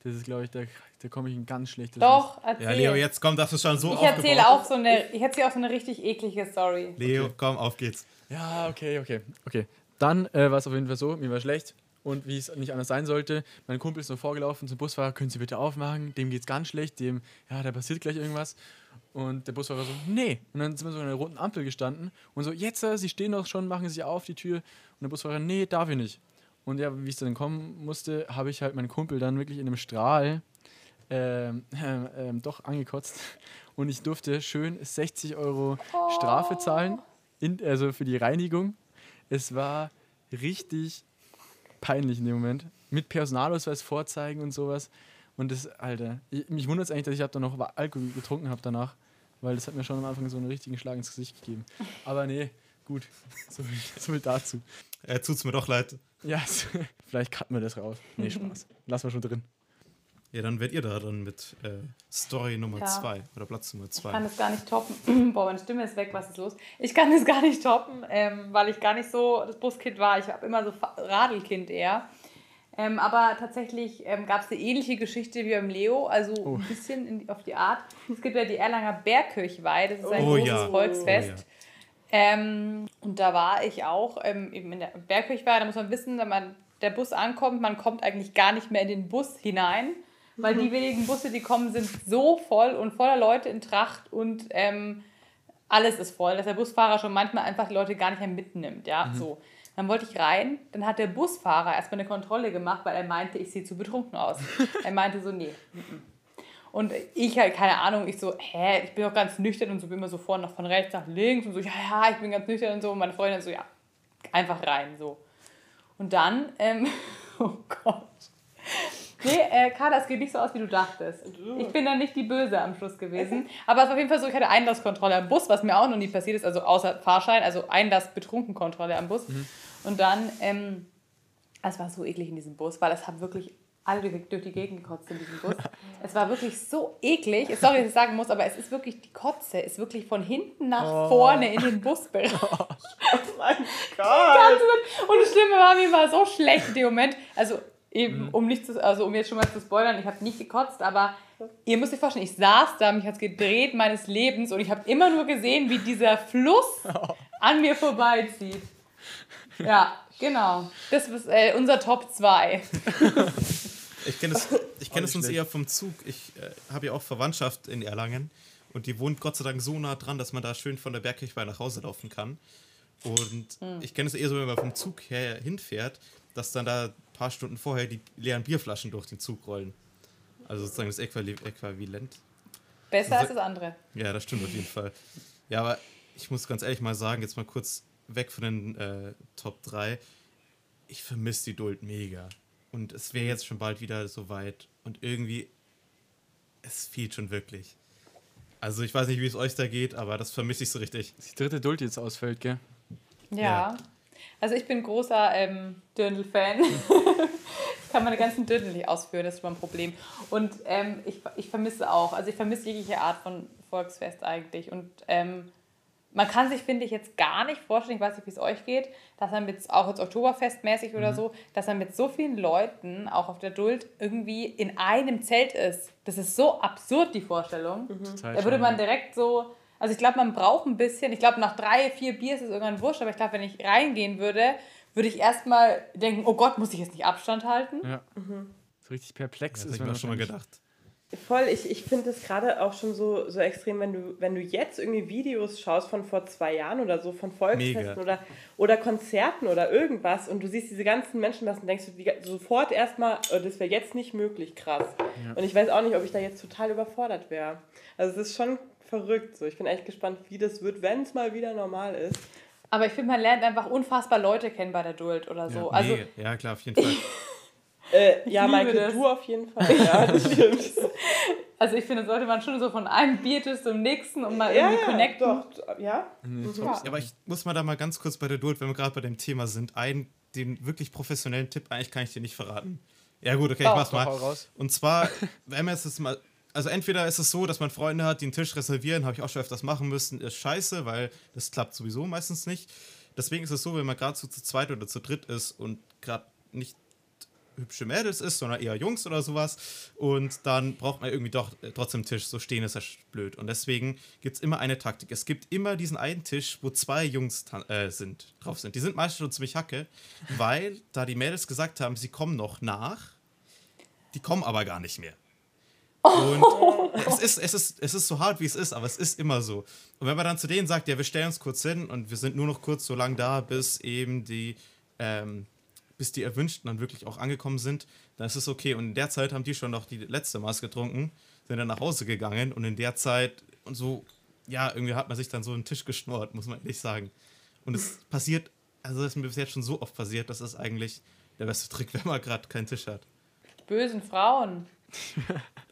Das ist, glaube ich, da, da komme ich in ganz schlechtes Doch, erzähl. Ja, Leo, jetzt komm, das ist schon so ich erzähle auch so eine, ich erzähle auch so eine richtig eklige Story. Leo, komm, auf geht's. Ja, okay, okay, okay. Dann äh, war es auf jeden Fall so, mir war schlecht. Und wie es nicht anders sein sollte, mein Kumpel ist noch vorgelaufen zum Busfahrer, können Sie bitte aufmachen, dem geht's ganz schlecht, dem, ja, da passiert gleich irgendwas. Und der Busfahrer so, nee. Und dann sind wir so an einer roten Ampel gestanden und so, jetzt, äh, Sie stehen doch schon, machen Sie auf die Tür. Und der Busfahrer, nee, darf ich nicht. Und ja, wie es dann kommen musste, habe ich halt meinen Kumpel dann wirklich in einem Strahl ähm, ähm, doch angekotzt. Und ich durfte schön 60 Euro Strafe zahlen, in, also für die Reinigung. Es war richtig peinlich in dem Moment. Mit Personalausweis vorzeigen und sowas. Und das, Alter, ich, mich wundert es eigentlich, dass ich hab dann noch Alkohol getrunken habe danach. Weil das hat mir schon am Anfang so einen richtigen Schlag ins Gesicht gegeben. Aber nee, gut. So viel, so viel dazu. Äh, tut's mir doch leid. Ja, vielleicht cutten wir das raus. Nee, Spaß. Lassen wir schon drin. Ja, dann werdet ihr da dann mit äh, Story Nummer Ja. 2 oder Platz Nummer Ich kann 2. das gar nicht toppen. Boah, meine Stimme ist weg, was ist los? Ich kann das gar nicht toppen, ähm, weil ich gar nicht so das Buskind war. Ich habe immer so Radelkind eher. Ähm, aber tatsächlich ähm, gab es eine ähnliche Geschichte wie beim Leo, also Oh. ein bisschen in, auf die Art. Es gibt ja die Erlanger Bergkirchweih, das ist ein Oh großes ja. Volksfest. Oh ja. Ähm, und da war ich auch ähm, eben in der Bergkirchweih. Da muss man wissen, wenn man der Bus ankommt, man kommt eigentlich gar nicht mehr in den Bus hinein, weil die wenigen Busse, die kommen, sind so voll und voller Leute in Tracht und ähm, alles ist voll, dass der Busfahrer schon manchmal einfach die Leute gar nicht mehr mitnimmt. Ja, so. Dann wollte ich rein, dann hat der Busfahrer erstmal eine Kontrolle gemacht, weil er meinte, ich sehe zu betrunken aus. er meinte so, nee. mm, mm. Und ich halt, keine Ahnung, ich so, hä, ich bin doch ganz nüchtern und so bin immer so vorne, von rechts nach links und so, ja, ja, ich bin ganz nüchtern und so. Und meine Freundin so, ja, einfach rein, so. Und dann, ähm, oh Gott. Nee, äh, Carla, es geht nicht so aus, wie du dachtest. Ich bin dann nicht die Böse am Schluss gewesen. Aber es war auf jeden Fall so, ich hatte Einlasskontrolle am Bus, was mir auch noch nie passiert ist, also außer Fahrschein, also Einlass-Betrunkenkontrolle am Bus. Und dann, ähm, es war so eklig in diesem Bus, weil es haben wirklich alle durch, die Gegend gekotzt in diesem Bus. Es war wirklich so eklig. Sorry, dass ich sagen muss, aber es ist wirklich, die Kotze ist wirklich von hinten nach vorne in den Busbereich. mein Ganz Gott. Und das Schlimme war, mir war so schlecht in dem Moment. Also, eben, um nicht zu, also um jetzt schon mal zu spoilern, ich habe nicht gekotzt, aber ihr müsst euch vorstellen, ich saß da, mich hat's gedreht meines Lebens und ich habe immer nur gesehen, wie dieser Fluss an mir vorbeizieht. Ja, genau. Das ist äh, unser Top 2. Ich kenne es, ich kenn es uns eher vom Zug. Ich äh, habe ja auch Verwandtschaft in Erlangen und die wohnt Gott sei Dank so nah dran, dass man da schön von der Bergkirche nach Hause laufen kann. Und ich kenne es eher so, wenn man vom Zug her hinfährt, dass dann da paar Stunden vorher die leeren Bierflaschen durch den Zug rollen. Also sozusagen das Äquivalent. Besser als das andere. Ja, das stimmt auf jeden Fall. Ja, aber ich muss ganz ehrlich mal sagen, jetzt mal kurz weg von den äh, Top 3. Ich vermisse die Duld mega. Und es wäre jetzt schon bald wieder soweit. Und irgendwie, es fehlt schon wirklich. Also ich weiß nicht, wie es euch da geht, aber das vermisse ich so richtig. Die dritte Duld jetzt ausfällt, gell? Ja. Ja. Also ich bin großer ähm, Dirndl-Fan. ich kann meine ganzen Dirndl nicht ausführen, das ist immer ein Problem. Und ähm, ich, ich vermisse auch, also ich vermisse jegliche Art von Volksfest eigentlich. Und ähm, man kann sich, finde ich, jetzt gar nicht vorstellen, ich weiß nicht, wie es euch geht, dass man mit, auch jetzt Oktoberfestmäßig oder so, dass man mit so vielen Leuten, auch auf der Duld, irgendwie in einem Zelt ist. Das ist so absurd, die Vorstellung. Total Da würde man direkt so, also ich glaube, man braucht ein bisschen, ich glaube, nach drei, vier Bier ist es irgendwann wurscht, aber ich glaube, wenn ich reingehen würde, würde ich erstmal denken, oh Gott, muss ich jetzt nicht Abstand halten? Ja. So richtig perplex Das ist habe ich man mir auch schon mal gedacht. Voll, ich, ich finde es gerade auch schon so, so extrem, wenn du, wenn du jetzt irgendwie Videos schaust von vor zwei Jahren oder so, von Volksfesten Mega. oder, oder Konzerten oder irgendwas und du siehst diese ganzen Menschenmassen, denkst du sofort erstmal, oh, das wäre jetzt nicht möglich, krass. Und ich weiß auch nicht, ob ich da jetzt total überfordert wäre. Also es ist schon verrückt so. Ich bin echt gespannt, wie das wird, wenn es mal wieder normal ist. Aber ich finde, man lernt einfach unfassbar Leute kennen bei der Duld oder so. also nee, ja, klar, auf jeden Fall. Äh, ja, Michael, du auf jeden Fall. Ja, das stimmt. Also ich finde, sollte man schon so von einem Biertisch zum nächsten und mal ja, irgendwie ja, connecten. doch, ja. Ja. Ja, aber ich muss mal da mal ganz kurz bei der Duld, wenn wir gerade bei dem Thema sind, einen, den wirklich professionellen Tipp, eigentlich kann ich dir nicht verraten. Ja gut, okay, ich mach's mal. Und zwar, wenn man es mal, also entweder ist es so, dass man Freunde hat, die einen Tisch reservieren, habe ich auch schon öfters machen müssen, ist scheiße, weil das klappt sowieso meistens nicht. Deswegen ist es so, wenn man gerade so zu zweit oder zu dritt ist und gerade nicht hübsche Mädels ist, sondern eher Jungs oder sowas. Und dann braucht man irgendwie doch äh, trotzdem einen Tisch. So stehen ist ja blöd. Und deswegen gibt es immer eine Taktik. Es gibt immer diesen einen Tisch, wo zwei Jungs äh, sind, drauf sind. Die sind meistens schon ziemlich hacke, weil da die Mädels gesagt haben, sie kommen noch nach. Die kommen aber gar nicht mehr. Und es ist, es, ist, es ist so hart, wie es ist, aber es ist immer so. Und wenn man dann zu denen sagt, ja, wir stellen uns kurz hin und wir sind nur noch kurz so lang da, bis eben die, ähm, bis die Erwünschten dann wirklich auch angekommen sind, dann ist es okay. Und in der Zeit haben die schon noch die letzte Maß getrunken, sind dann nach Hause gegangen und in der Zeit und so, ja, irgendwie hat man sich dann so einen Tisch geschnurrt, muss man ehrlich sagen. Und es passiert, also das ist mir bis jetzt schon so oft passiert, das ist eigentlich der beste Trick, wenn man gerade keinen Tisch hat. Bösen Frauen.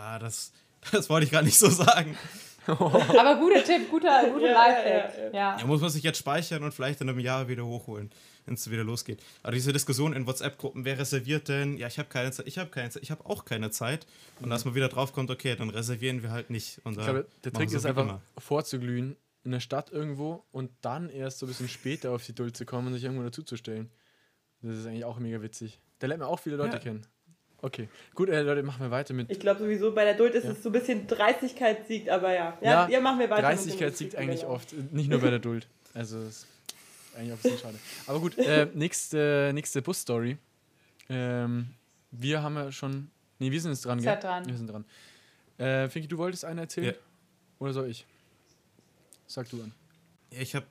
Ja, das, das wollte ich gar nicht so sagen. Aber guter Tipp, guter, guter Ja, Lifehack. ja, Ja, Ja, muss man sich jetzt speichern und vielleicht in einem Jahr wieder hochholen, wenn es wieder losgeht. Aber diese Diskussion in WhatsApp-Gruppen, wer reserviert denn? Ja, ich habe keine Zeit, ich habe keine Zeit, ich habe auch keine Zeit. Und dass man wieder drauf kommt, okay, dann reservieren wir halt nicht. Und Ich glaube, der Trick so ist einfach immer. vorzuglühen in der Stadt irgendwo und dann erst so ein bisschen später auf die Duld zu kommen und sich irgendwo dazuzustellen. Das ist eigentlich auch mega witzig. Da lernt man auch viele Leute Ja. kennen. Okay, gut, äh, Leute, machen wir weiter mit. Ich glaube sowieso, bei der Duld ist Ja. es so ein bisschen Dreistigkeit siegt, aber ja. Ja, ja machen wir weiter. Dreistigkeit siegt eigentlich genau. oft, nicht nur bei der Duld. Also, das ist eigentlich auch ein bisschen schade. Aber gut, äh, nächste, nächste Bus-Story. Ähm, wir haben ja schon. Nee, wir sind jetzt dran, gell? Seid dran. Wir sind dran. Äh, Finki, du wolltest eine erzählen? Ja. Oder soll ich? Sag du an. Ja, ich habe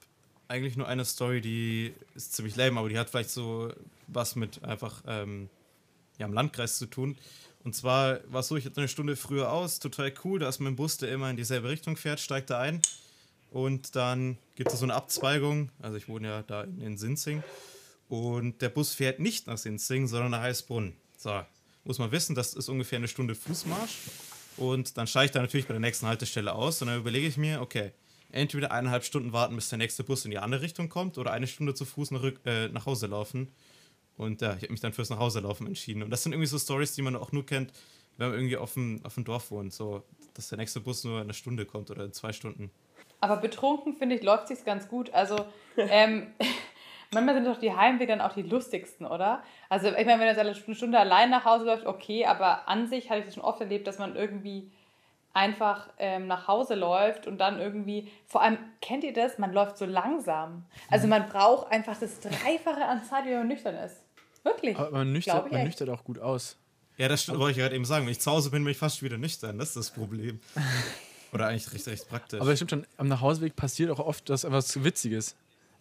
eigentlich nur eine Story, die ist ziemlich lame, aber die hat vielleicht so was mit einfach ähm, ja, am Landkreis zu tun. Und zwar war es so, ich hatte eine Stunde früher aus, total cool, da ist mein Bus, der immer in dieselbe Richtung fährt, steigt da ein und dann gibt es so eine Abzweigung, also ich wohne ja da in, in Sinzing und der Bus fährt nicht nach Sinzing, sondern nach Heißbrunn. So, muss man wissen, das ist ungefähr eine Stunde Fußmarsch und dann steige ich da natürlich bei der nächsten Haltestelle aus und dann überlege ich mir, okay, entweder eineinhalb Stunden warten, bis der nächste Bus in die andere Richtung kommt oder eine Stunde zu Fuß nach, äh, nach Hause laufen. Und ja, ich habe mich dann fürs Nachhauselaufen entschieden. Und das sind irgendwie so Stories, die man auch nur kennt, wenn man irgendwie auf dem, auf dem Dorf wohnt. So, dass der nächste Bus nur in einer Stunde kommt oder in zwei Stunden. Aber betrunken, finde ich, läuft sich's ganz gut. Also, ähm, manchmal sind doch die Heimwege dann auch die lustigsten, oder? Also, ich meine, wenn er eine Stunde allein nach Hause läuft, okay, aber an sich habe ich das schon oft erlebt, dass man irgendwie einfach ähm, nach Hause läuft und dann irgendwie, vor allem, kennt ihr das? Man läuft so langsam. Also, man braucht einfach das Dreifache an Zeit, wie man nüchtern ist. Wirklich. Aber man nüchtert, man nüchtert auch gut aus. Ja, das stimmt, wollte ich gerade eben sagen. Wenn ich zu Hause bin, bin ich fast wieder nüchtern. Das ist das Problem. Oder eigentlich recht, recht praktisch. Aber es stimmt schon, am Nachhauseweg passiert auch oft das etwas Witziges.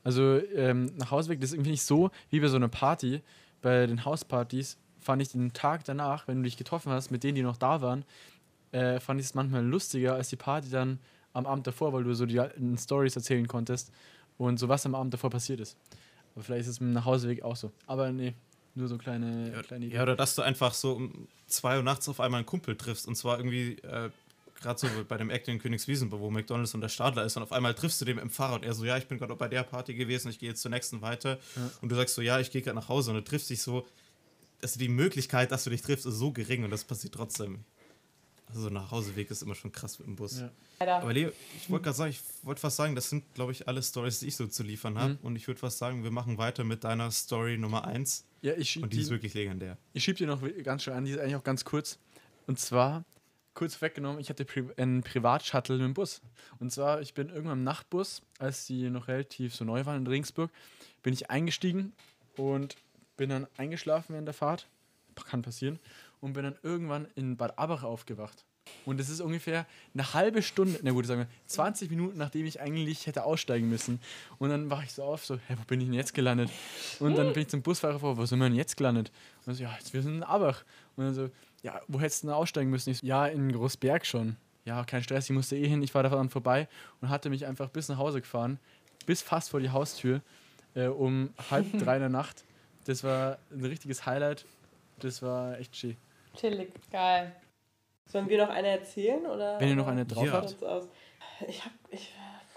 Also ähm, Nachhauseweg, das ist irgendwie nicht so wie bei so einer Party. Bei den Hauspartys fand ich den Tag danach, wenn du dich getroffen hast, mit denen, die noch da waren, äh, fand ich es manchmal lustiger als die Party dann am Abend davor, weil du so die alten Stories erzählen konntest und so was am Abend davor passiert ist. Aber vielleicht ist es mit dem Nachhauseweg auch so. Aber nee, nur so kleine, kleine Ja, oder dass du einfach so um zwei Uhr nachts auf einmal einen Kumpel triffst und zwar irgendwie äh, gerade so bei dem Act in Königswiesen, wo McDonalds und der Stadler ist und auf einmal triffst du den im Fahrrad und er so, ja, ich bin gerade bei der Party gewesen, ich gehe jetzt zur nächsten weiter und du sagst so, ja, ich gehe gerade nach Hause und du triffst dich so, also die Möglichkeit, dass du dich triffst, ist so gering und das passiert trotzdem. Also so ein Nachhauseweg ist immer schon krass mit dem Bus. Ja. Aber Leo, ich wollte gerade sagen, ich wollte fast sagen, das sind, glaube ich, alle Stories, die ich so zu liefern habe. Mhm. Und ich würde fast sagen, wir machen weiter mit deiner Story Nummer 1. Ja, ich schieb Und die ist die, wirklich legendär. ich schieb dir noch ganz schön an, die ist eigentlich auch ganz kurz. Und zwar, kurz weggenommen, ich hatte Pri einen Privatshuttle mit dem Bus. Und zwar, ich bin irgendwann im Nachtbus, als die noch relativ so neu waren in Regensburg, bin ich eingestiegen und bin dann eingeschlafen während der Fahrt. Kann passieren. Und bin dann irgendwann in Bad Abach aufgewacht. Und es ist ungefähr eine halbe Stunde, na gut, sagen wir, 20 Minuten, nachdem ich eigentlich hätte aussteigen müssen. Und dann wache ich so auf, so, hä, wo bin ich denn jetzt gelandet? Und dann bin ich zum Busfahrer vor, wo sind wir denn jetzt gelandet? Und so, ja, jetzt wir sind in Abach. Und dann so, ja, wo hättest du denn aussteigen müssen? Ich so, ja, in Großberg schon. Ja, kein Stress, ich musste eh hin, ich war da dann vorbei und hatte mich einfach bis nach Hause gefahren, bis fast vor die Haustür, äh, um halb drei in der Nacht. Das war ein richtiges Highlight. Das war echt schön. Chillig. Geil. Sollen wir noch eine erzählen? Oder, Wenn ihr noch eine drauf Ja. habt. Ich hab. Ich,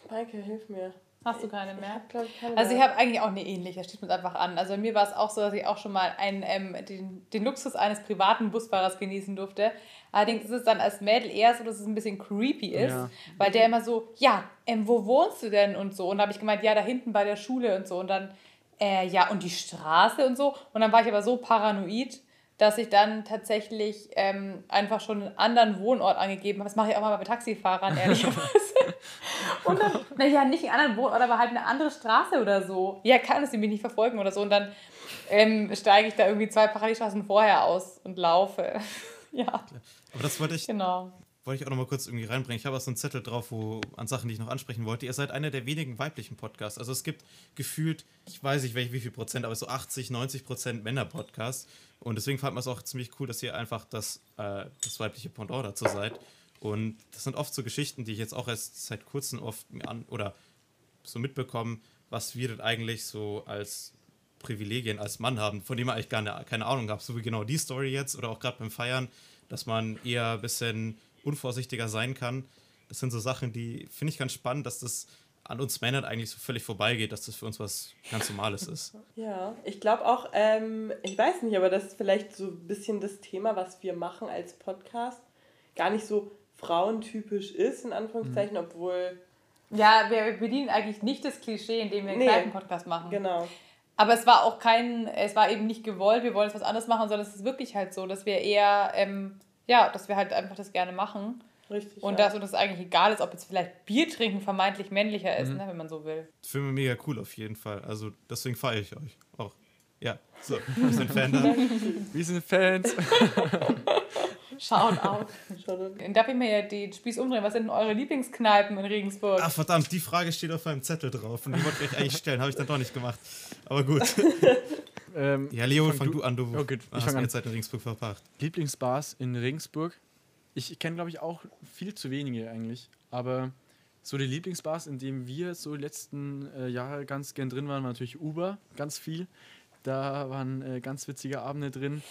Maike, hilf mir. Hast du keine Ich mehr? hab, ich, keine Also ich mehr. habe eigentlich auch eine ähnliche, da steht mir einfach an. Also bei mir war es auch so, dass ich auch schon mal einen, ähm, den, den Luxus eines privaten Busfahrers genießen durfte. Allerdings ist es dann als Mädel eher so, dass es ein bisschen creepy ist, Ja. weil der immer so, ja, ähm, wo wohnst du denn und so. Und da habe ich gemeint, ja, da hinten bei der Schule und so. Und dann, äh, ja, und die Straße und so. Und dann war ich aber so paranoid, dass ich dann tatsächlich ähm, einfach schon einen anderen Wohnort angegeben habe. Das mache ich auch mal bei Taxifahrern, ehrlicherweise. Und dann, naja, nicht einen anderen Wohnort, aber halt eine andere Straße oder so. Ja, kann es mich nicht verfolgen oder so. Und dann ähm, steige ich da irgendwie zwei Parallelstraßen vorher aus und laufe. ja, Aber das wollte ich, genau. Wollte ich auch noch mal kurz irgendwie reinbringen. Ich habe auch so einen Zettel drauf, wo an Sachen, die ich noch ansprechen wollte. Ihr seid einer der wenigen weiblichen Podcasts. Also es gibt gefühlt, ich weiß nicht welch, wie viel Prozent, aber so 80, 90 Prozent Männer-Podcasts. Und deswegen fand man es auch ziemlich cool, dass ihr einfach das, äh, das weibliche Pendant dazu seid. Und das sind oft so Geschichten, die ich jetzt auch erst seit kurzem oft an oder so mitbekommen, was wir denn eigentlich so als Privilegien als Mann haben, von dem man eigentlich gar ne, keine Ahnung hat. So wie genau die Story jetzt oder auch gerade beim Feiern, dass man eher ein bisschen unvorsichtiger sein kann. Das sind so Sachen, die finde ich ganz spannend, dass das an uns Männern eigentlich so völlig vorbeigeht, dass das für uns was ganz Normales ist. Ja, ich glaube auch, ähm, ich weiß nicht, aber das ist vielleicht so ein bisschen das Thema, was wir machen als Podcast, gar nicht so frauentypisch ist, in Anführungszeichen, obwohl, Ja, wir bedienen eigentlich nicht das Klischee, indem wir einen Nee. kleinen Podcast machen. genau. Aber es war auch kein, es war eben nicht gewollt, wir wollen jetzt was anderes machen, sondern es ist wirklich halt so, dass wir eher, ähm, ja, dass wir halt einfach das gerne machen. Richtig. Und ja. dass uns das eigentlich egal ist, ob jetzt vielleicht Bier trinken vermeintlich männlicher ist, ne, wenn man so will. Finde ich mega cool auf jeden Fall. Also deswegen feiere ich euch auch. Ja, so, wir sind Fan da. Wir sind Fans. Schaut auf. Darf ich mir ja den Spieß umdrehen. Was sind denn eure Lieblingskneipen in Regensburg? Ach verdammt, die Frage steht auf meinem Zettel drauf und die wollte ich euch eigentlich stellen, habe ich dann doch nicht gemacht. Aber gut. ähm, Ja, Leo, Fang fang, du- du, an, du Oh, gut, ich hast fang mehr an. Zeit in Regensburg verbracht. Lieblingsbars in Regensburg. Ich kenne, glaube ich, auch viel zu wenige eigentlich. Aber so die Lieblingsbars, in denen wir so die letzten äh, Jahre ganz gern drin waren, war natürlich Uber, ganz viel. Da waren äh, ganz witzige Abende drin.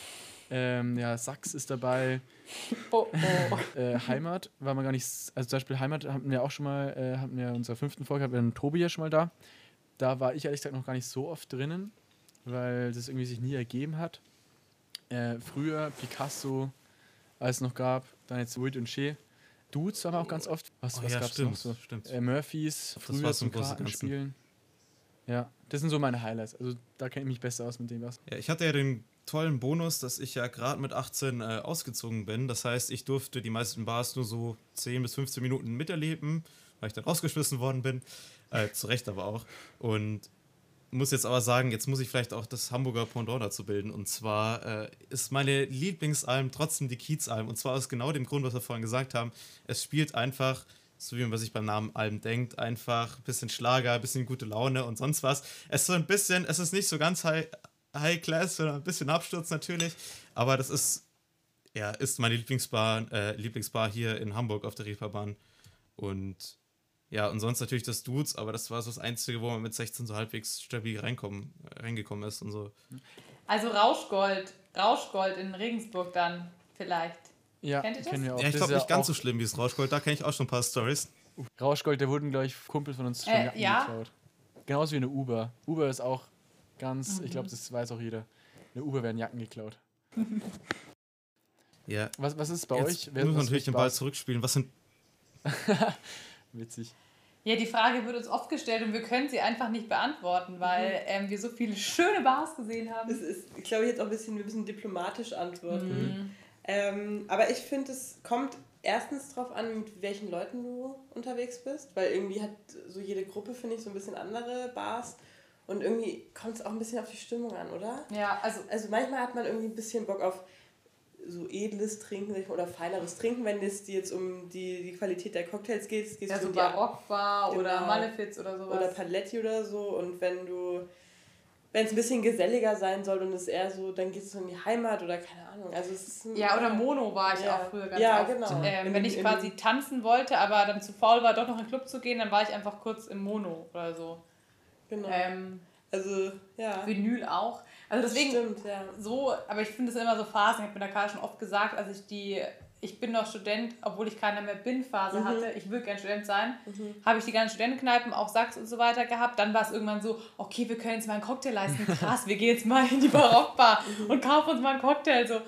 Ähm, ja, Sachs ist dabei. Oh, oh. Äh, Heimat war man gar nicht. Also zum Beispiel Heimat hatten wir auch schon mal, äh, hatten wir in unserer fünften Folge, hatten wir einen Tobi ja schon mal da. Da war ich ehrlich gesagt noch gar nicht so oft drinnen. Weil das irgendwie sich nie ergeben hat. Äh, früher Picasso, als es noch gab, dann jetzt Witt und Shea. Dudes waren wir auch ganz oft. Was, Oh was ja, gab's stimmt, noch so? stimmt. Äh, Murphys, das früher zum. Kartenspielen. Ja, das sind so meine Highlights. Also da kenne ich mich besser aus mit dem was. Ja, ich hatte ja den tollen Bonus, dass ich ja gerade mit 18 äh, ausgezogen bin. Das heißt, ich durfte die meisten Bars nur so 10 bis 15 Minuten miterleben, weil ich dann rausgeschmissen worden bin. Äh, zu Recht aber auch. Und muss jetzt aber sagen, jetzt muss ich vielleicht auch das Hamburger Pendant dazu bilden. Und zwar äh, ist meine Lieblingsalm trotzdem die Kiezalm. Und zwar aus genau dem Grund, was wir vorhin gesagt haben. Es spielt einfach, so wie man sich beim Namen Alm denkt, einfach ein bisschen Schlager, ein bisschen gute Laune und sonst was. Es ist so ein bisschen, es ist nicht so ganz high, high class, sondern ein bisschen Absturz natürlich. Aber das ist, ja, ist meine Lieblingsbar, äh, Lieblingsbar hier in Hamburg auf der Reeperbahn. Und ja, und sonst natürlich das Dudes, aber das war so das Einzige, wo man mit 16 so halbwegs stabil reinkommen, reingekommen ist und so. Also Rauschgold. Rauschgold in Regensburg dann vielleicht. Ja, Kennt ihr das? kennen wir auch. Ja, ich Das glaube ist nicht ganz so schlimm wie das Rauschgold, da kenne ich auch schon ein paar Stories. Rauschgold, der wurden, glaube ich, Kumpel von uns schon Äh, Jacken ja? geklaut. Genauso wie eine Uber. Uber ist auch ganz, ich glaube, das weiß auch jeder. Eine Uber werden Jacken geklaut. Ja. Was, was ist bei Jetzt euch? muss man was natürlich den Ball zurückspielen. Was sind. Witzig. Ja, die Frage wird uns oft gestellt und wir können sie einfach nicht beantworten, weil ähm, wir so viele schöne Bars gesehen haben. Es ist, ich glaube, jetzt auch ein bisschen, wir müssen diplomatisch antworten. Mhm. Ähm, aber ich finde, es kommt erstens darauf an, mit welchen Leuten du unterwegs bist, weil irgendwie hat so jede Gruppe, finde ich, so ein bisschen andere Bars. Und irgendwie kommt es auch ein bisschen auf die Stimmung an, oder? Ja, also Also manchmal hat man irgendwie ein bisschen Bock auf so edles Trinken oder feineres Trinken, wenn es dir jetzt um die, die Qualität der Cocktails geht. Gehst ja, so um die- Barockbar oder Genau. Malefiz oder sowas. oder Paletti oder so. Und wenn du, wenn es ein bisschen geselliger sein soll und es eher so, dann gehst du in die Heimat oder keine Ahnung. Also es ist ein- ja, oder Mono war ich Ja. auch früher ganz Ja, oft. genau. Ähm, In- wenn ich quasi tanzen wollte, aber dann zu faul war, doch noch in den Club zu gehen, dann war ich einfach kurz im Mono oder so. Genau. Ähm, also, ja. Vinyl auch. Also deswegen, Stimmt, ja. so, aber ich finde es immer so Phasen. Ich habe mir da gerade schon oft gesagt, als ich die Ich bin noch Student, obwohl ich keiner mehr bin Phase Mhm. hatte. Ich will gern Student sein. Habe ich die ganzen Studentenkneipen, auch Sachs und so weiter gehabt. Dann war es irgendwann so, okay, wir können jetzt mal einen Cocktail leisten. Krass, wir gehen jetzt mal in die Barockbar Mhm. und kaufen uns mal einen Cocktail. So,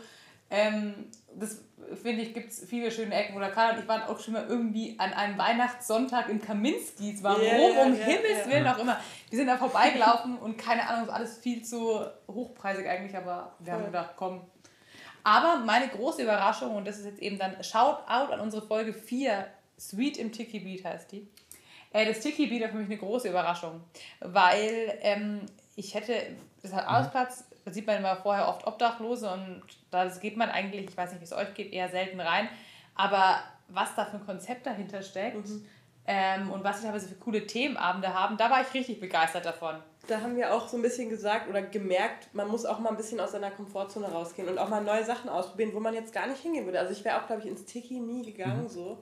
ähm, das finde ich, gibt es viele schöne Ecken. Oder Karl und ich waren auch schon mal irgendwie an einem Weihnachtssonntag in Kaminskis. Warum? Ja, ja, um ja, Himmels. Willen auch immer. Wir sind da vorbeigelaufen und keine Ahnung, ist alles viel zu hochpreisig eigentlich, aber wir haben Voll. gedacht, komm. Aber meine große Überraschung, und das ist jetzt eben dann Shoutout an unsere Folge 4, Sweet im Tiki Beat heißt die. Äh, das Tiki Beat war für mich eine große Überraschung, weil ähm, ich hätte, das hat Arbeitsplatz, da sieht man immer vorher oft Obdachlose und da geht man eigentlich, ich weiß nicht, wie es euch geht, eher selten rein. Aber was da für ein Konzept dahinter steckt ähm, und was sie teilweise für coole Themenabende haben, da war ich richtig begeistert davon. Da haben wir auch so ein bisschen gesagt oder gemerkt, man muss auch mal ein bisschen aus seiner Komfortzone rausgehen und auch mal neue Sachen ausprobieren, wo man jetzt gar nicht hingehen würde. Also ich wäre auch, glaube ich, ins Tiki nie gegangen so.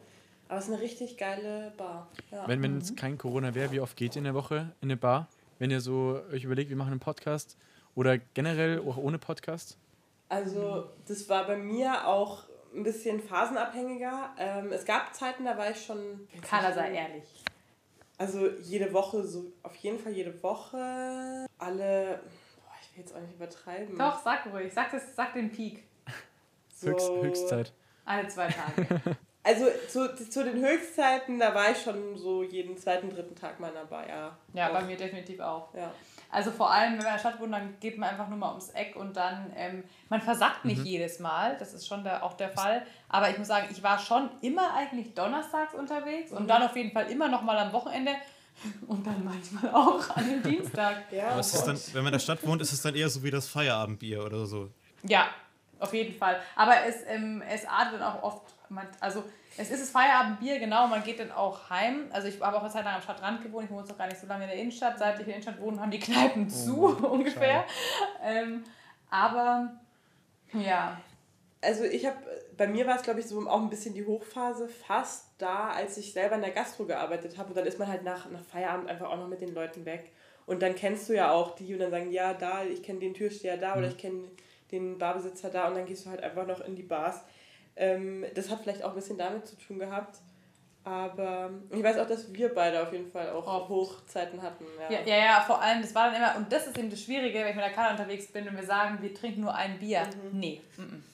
Aber es ist eine richtig geile Bar. Ja. Wenn, wenn es kein Corona wäre, wie oft geht ihr in der Woche in eine Bar? Wenn ihr so euch überlegt, wir machen einen Podcast oder generell auch ohne Podcast? Also das war bei mir auch ein bisschen phasenabhängiger. Ähm, es gab Zeiten, da war ich schon... Carla sei ehrlich. Also jede Woche, so auf jeden Fall jede Woche. Alle... Boah, ich will jetzt auch nicht übertreiben. Doch, sag ruhig, sag, das, sag den Peak. So, Höchst, Höchstzeit. Alle zwei Tage. Also zu, zu den Höchstzeiten, da war ich schon so jeden zweiten, dritten Tag mal dabei, ja. Ja, Doch. bei mir definitiv auch. Ja. Also vor allem, wenn man in der Stadt wohnt, dann geht man einfach nur mal ums Eck und dann, ähm, man versackt nicht jedes Mal, das ist schon der, auch der Fall. Aber ich muss sagen, ich war schon immer eigentlich donnerstags unterwegs und dann auf jeden Fall immer noch mal am Wochenende und dann manchmal auch an dem Dienstag. Ja, Aber ist dann, wenn man in der Stadt wohnt, ist es dann eher so wie das Feierabendbier oder so. Ja, auf jeden Fall. Aber es, ähm, es artet dann auch oft, man, also es ist das Feierabendbier, genau, man geht dann auch heim. Also ich habe auch eine Zeit lang am Stadtrand gewohnt, ich wohne jetzt noch gar nicht so lange in der Innenstadt. Seit ich in der Innenstadt wohne, haben die Kneipen zu, ungefähr. Ähm, aber ja, Also ich habe, bei mir war es glaube ich so auch ein bisschen die Hochphase fast da, als ich selber in der Gastro gearbeitet habe. Und dann ist man halt nach, nach Feierabend einfach auch noch mit den Leuten weg. Und dann kennst du ja auch die und dann sagen, ja, da, ich kenne den Türsteher da oder ich kenne den Barbesitzer da und dann gehst du halt einfach noch in die Bars. Ähm, das hat vielleicht auch ein bisschen damit zu tun gehabt. Aber ich weiß auch, dass wir beide auf jeden Fall auch Hochzeiten hatten. Ja. Ja, ja, ja, vor allem, das war dann immer, und das ist eben das Schwierige, wenn ich mit der Karte unterwegs bin und wir sagen, wir trinken nur ein Bier. Nee. mm, mm.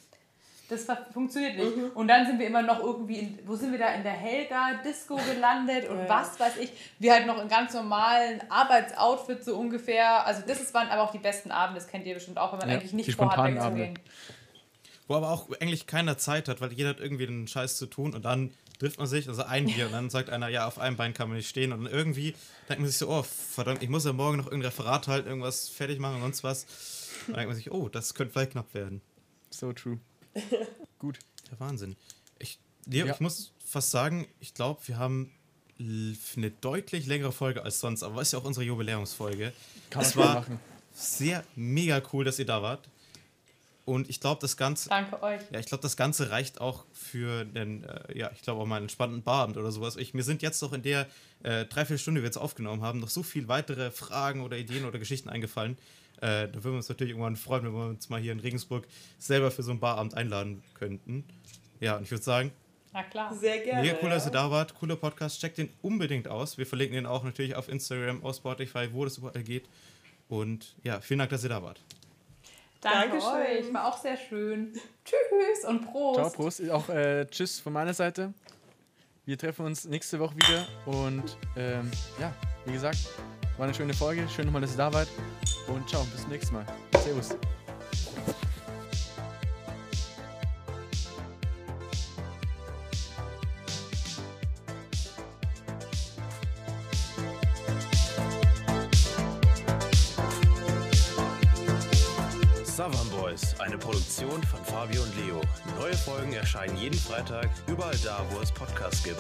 Das funktioniert nicht. Und dann sind wir immer noch irgendwie, in, wo sind wir da, in der Helga-Disco gelandet und Ja. was weiß ich. Wir halt noch in ganz normalen Arbeitsoutfit so ungefähr. Also das ist, waren aber auch die besten Abende, das kennt ihr bestimmt auch, wenn man Ja, eigentlich nicht vorhat, wegzugehen. Wo aber auch eigentlich keiner Zeit hat, weil jeder hat irgendwie den Scheiß zu tun und dann trifft man sich, also ein Bier und dann sagt einer, ja, auf einem Bein kann man nicht stehen und dann irgendwie denkt man sich so, oh, verdammt, ich muss ja morgen noch irgendein Referat halten, irgendwas fertig machen und sonst was. Dann denkt man sich, oh, das könnte vielleicht knapp werden. So true. Gut. Der Wahnsinn. Ich, Leo, Ja. ich muss fast sagen, ich glaube, wir haben eine deutlich längere Folge als sonst, aber ist ja auch unsere Jubiläumsfolge. Kann Es war machen. sehr mega cool, dass ihr da wart. Und ich glaube, das Ganze, Danke euch. ja, ich glaube, das Ganze reicht auch für den, äh, ja, ich glaube auch mal einen entspannten Barabend oder sowas. Ich, mir sind jetzt noch in der äh, Dreiviertelstunde, die wir jetzt aufgenommen haben, noch so viel weitere Fragen oder Ideen oder Geschichten eingefallen. Äh, da würden wir uns natürlich irgendwann freuen, wenn wir uns mal hier in Regensburg selber für so einen Barabend einladen könnten. Ja, und ich würde sagen, Na klar. Sehr gerne. mega cool, ja. dass ihr da wart. Cooler Podcast. Checkt den unbedingt aus. Wir verlinken den auch natürlich auf Instagram, auf Spotify, wo das überall geht. Und ja, vielen Dank, dass ihr da wart. Danke Dankeschön. euch. War auch sehr schön. Tschüss und Prost. Ciao, Prost. Auch äh, Tschüss von meiner Seite. Wir treffen uns nächste Woche wieder. Und ähm, ja, wie gesagt, war eine schöne Folge. Schön nochmal, dass ihr da wart. Und ciao, bis zum nächsten Mal. Servus. Southern Boys, eine Produktion von Fabio und Leo. Neue Folgen erscheinen jeden Freitag, überall da, wo es Podcasts gibt.